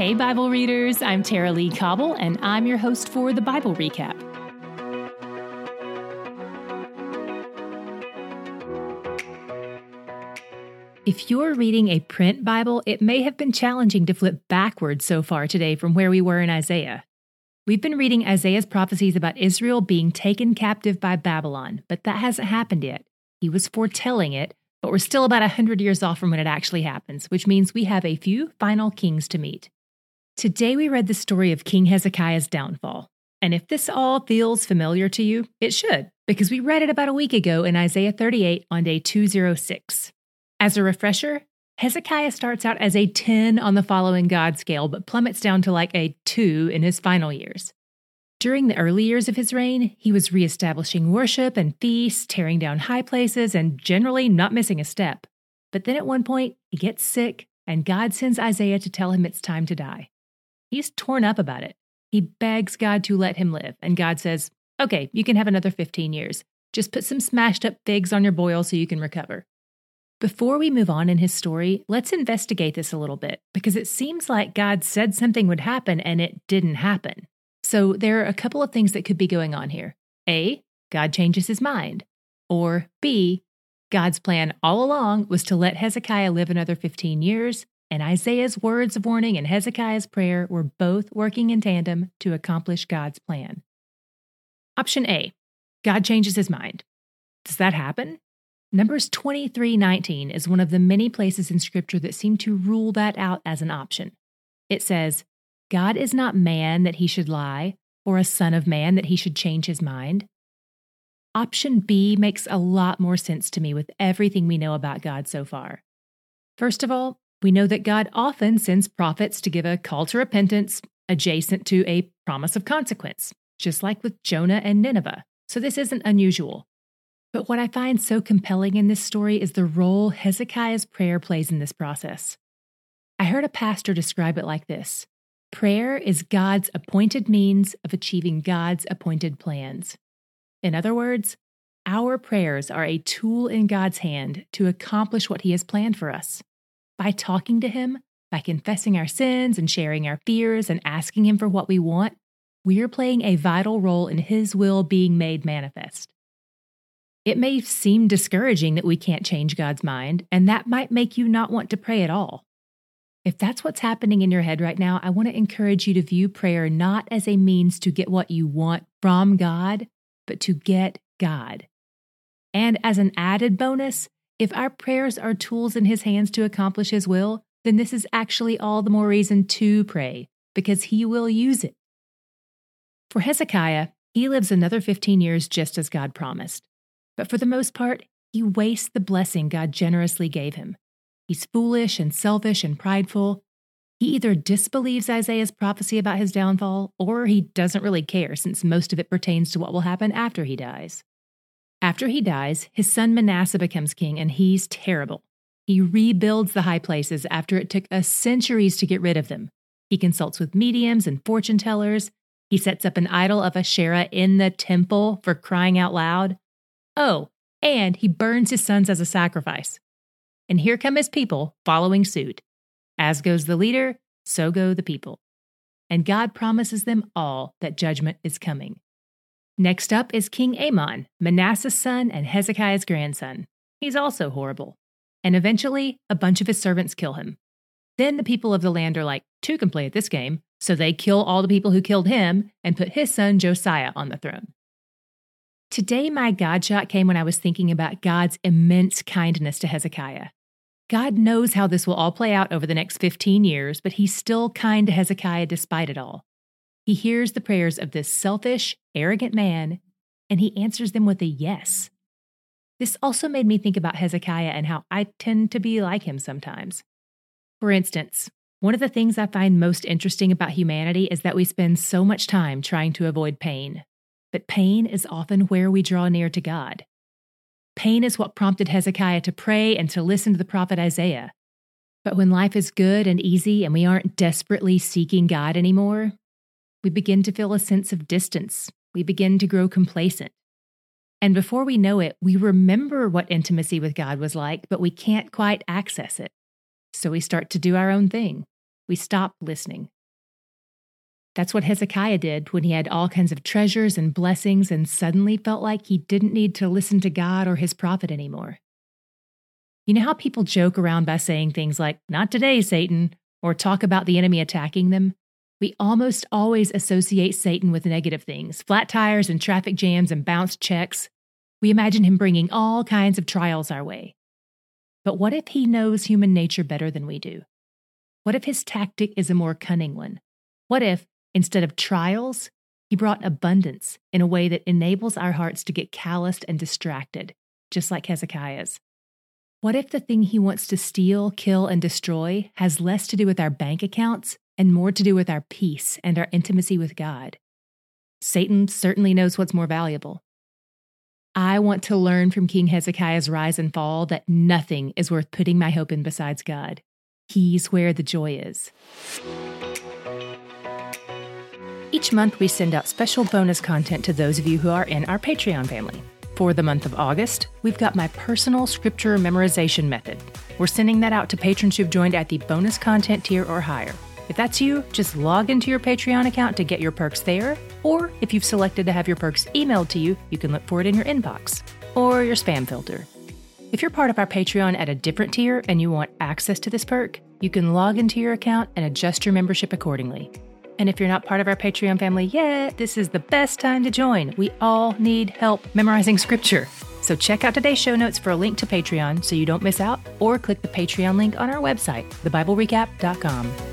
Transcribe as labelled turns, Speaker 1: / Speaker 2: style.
Speaker 1: Hey, Bible readers, I'm Tara-Leigh Cobble, and I'm your host for the Bible Recap. If you're reading a print Bible, it may have been challenging to flip backwards so far today from where we were in Isaiah. We've been reading Isaiah's prophecies about Israel being taken captive by Babylon, but that hasn't happened yet. He was foretelling it, but we're still about a 100 years off from when it actually happens, which means we have a few final kings to meet. Today we read the story of King Hezekiah's downfall. And if this all feels familiar to you, it should, because we read it about a week ago in Isaiah 38 on day 206. As a refresher, Hezekiah starts out as a 10 on the following God scale, but plummets down to like a 2 in his final years. During the early years of his reign, he was reestablishing worship and feasts, tearing down high places, and generally not missing a step. But then at one point, he gets sick, and God sends Isaiah to tell him it's time to die. He's torn up about it. He begs God to let him live, and God says, Okay, you can have another 15 years. Just put some smashed up figs on your boil so you can recover. Before we move on in his story, let's investigate this a little bit because it seems like God said something would happen and it didn't happen. So there are a couple of things that could be going on here. A, God changes his mind. Or B, God's plan all along was to let Hezekiah live another 15 years, and Isaiah's words of warning and Hezekiah's prayer were both working in tandem to accomplish God's plan. Option A God changes his mind. Does that happen? Numbers 23:19 is one of the many places in scripture that seem to rule that out as an option. It says, "God is not man that he should lie, or a son of man that he should change his mind." Option B makes a lot more sense to me with everything we know about God so far. First of all, we know that God often sends prophets to give a call to repentance adjacent to a promise of consequence, just like with Jonah and Nineveh. So this isn't unusual. But what I find so compelling in this story is the role Hezekiah's prayer plays in this process. I heard a pastor describe it like this Prayer is God's appointed means of achieving God's appointed plans. In other words, our prayers are a tool in God's hand to accomplish what He has planned for us. By talking to Him, by confessing our sins and sharing our fears and asking Him for what we want, we are playing a vital role in His will being made manifest. It may seem discouraging that we can't change God's mind, and that might make you not want to pray at all. If that's what's happening in your head right now, I want to encourage you to view prayer not as a means to get what you want from God, but to get God. And as an added bonus, if our prayers are tools in His hands to accomplish His will, then this is actually all the more reason to pray, because He will use it. For Hezekiah, he lives another 15 years just as God promised. But for the most part, he wastes the blessing God generously gave him. He's foolish and selfish and prideful. He either disbelieves Isaiah's prophecy about his downfall, or he doesn't really care, since most of it pertains to what will happen after he dies. After he dies, his son Manasseh becomes king, and he's terrible. He rebuilds the high places after it took us centuries to get rid of them. He consults with mediums and fortune tellers. He sets up an idol of Asherah in the temple for crying out loud. Oh, and he burns his sons as a sacrifice. And here come his people following suit. As goes the leader, so go the people. And God promises them all that judgment is coming. Next up is King Amon, Manasseh's son and Hezekiah's grandson. He's also horrible. And eventually, a bunch of his servants kill him. Then the people of the land are like, two can play at this game, so they kill all the people who killed him and put his son Josiah on the throne. Today, my God shot came when I was thinking about God's immense kindness to Hezekiah. God knows how this will all play out over the next 15 years, but he's still kind to Hezekiah despite it all. He hears the prayers of this selfish, arrogant man, and he answers them with a yes. This also made me think about Hezekiah and how I tend to be like him sometimes. For instance, one of the things I find most interesting about humanity is that we spend so much time trying to avoid pain, but pain is often where we draw near to God. Pain is what prompted Hezekiah to pray and to listen to the prophet Isaiah. But when life is good and easy and we aren't desperately seeking God anymore, we begin to feel a sense of distance. We begin to grow complacent. And before we know it, we remember what intimacy with God was like, but we can't quite access it. So we start to do our own thing. we stop listening. That's what Hezekiah did when he had all kinds of treasures and blessings and suddenly felt like he didn't need to listen to God or his prophet anymore. You know how people joke around by saying things like, Not today, Satan, or talk about the enemy attacking them? We almost always associate Satan with negative things flat tires and traffic jams and bounced checks. We imagine him bringing all kinds of trials our way. But what if he knows human nature better than we do? What if his tactic is a more cunning one? What if, Instead of trials, he brought abundance in a way that enables our hearts to get calloused and distracted, just like Hezekiah's. What if the thing he wants to steal, kill, and destroy has less to do with our bank accounts and more to do with our peace and our intimacy with God? Satan certainly knows what's more valuable. I want to learn from King Hezekiah's rise and fall that nothing is worth putting my hope in besides God. He's where the joy is. Each month, we send out special bonus content to those of you who are in our Patreon family. For the month of August, we've got my personal scripture memorization method. We're sending that out to patrons who've joined at the bonus content tier or higher. If that's you, just log into your Patreon account to get your perks there, or if you've selected to have your perks emailed to you, you can look for it in your inbox or your spam filter. If you're part of our Patreon at a different tier and you want access to this perk, you can log into your account and adjust your membership accordingly. And if you're not part of our Patreon family yet, this is the best time to join. We all need help memorizing scripture. So check out today's show notes for a link to Patreon so you don't miss out, or click the Patreon link on our website, thebiblerecap.com.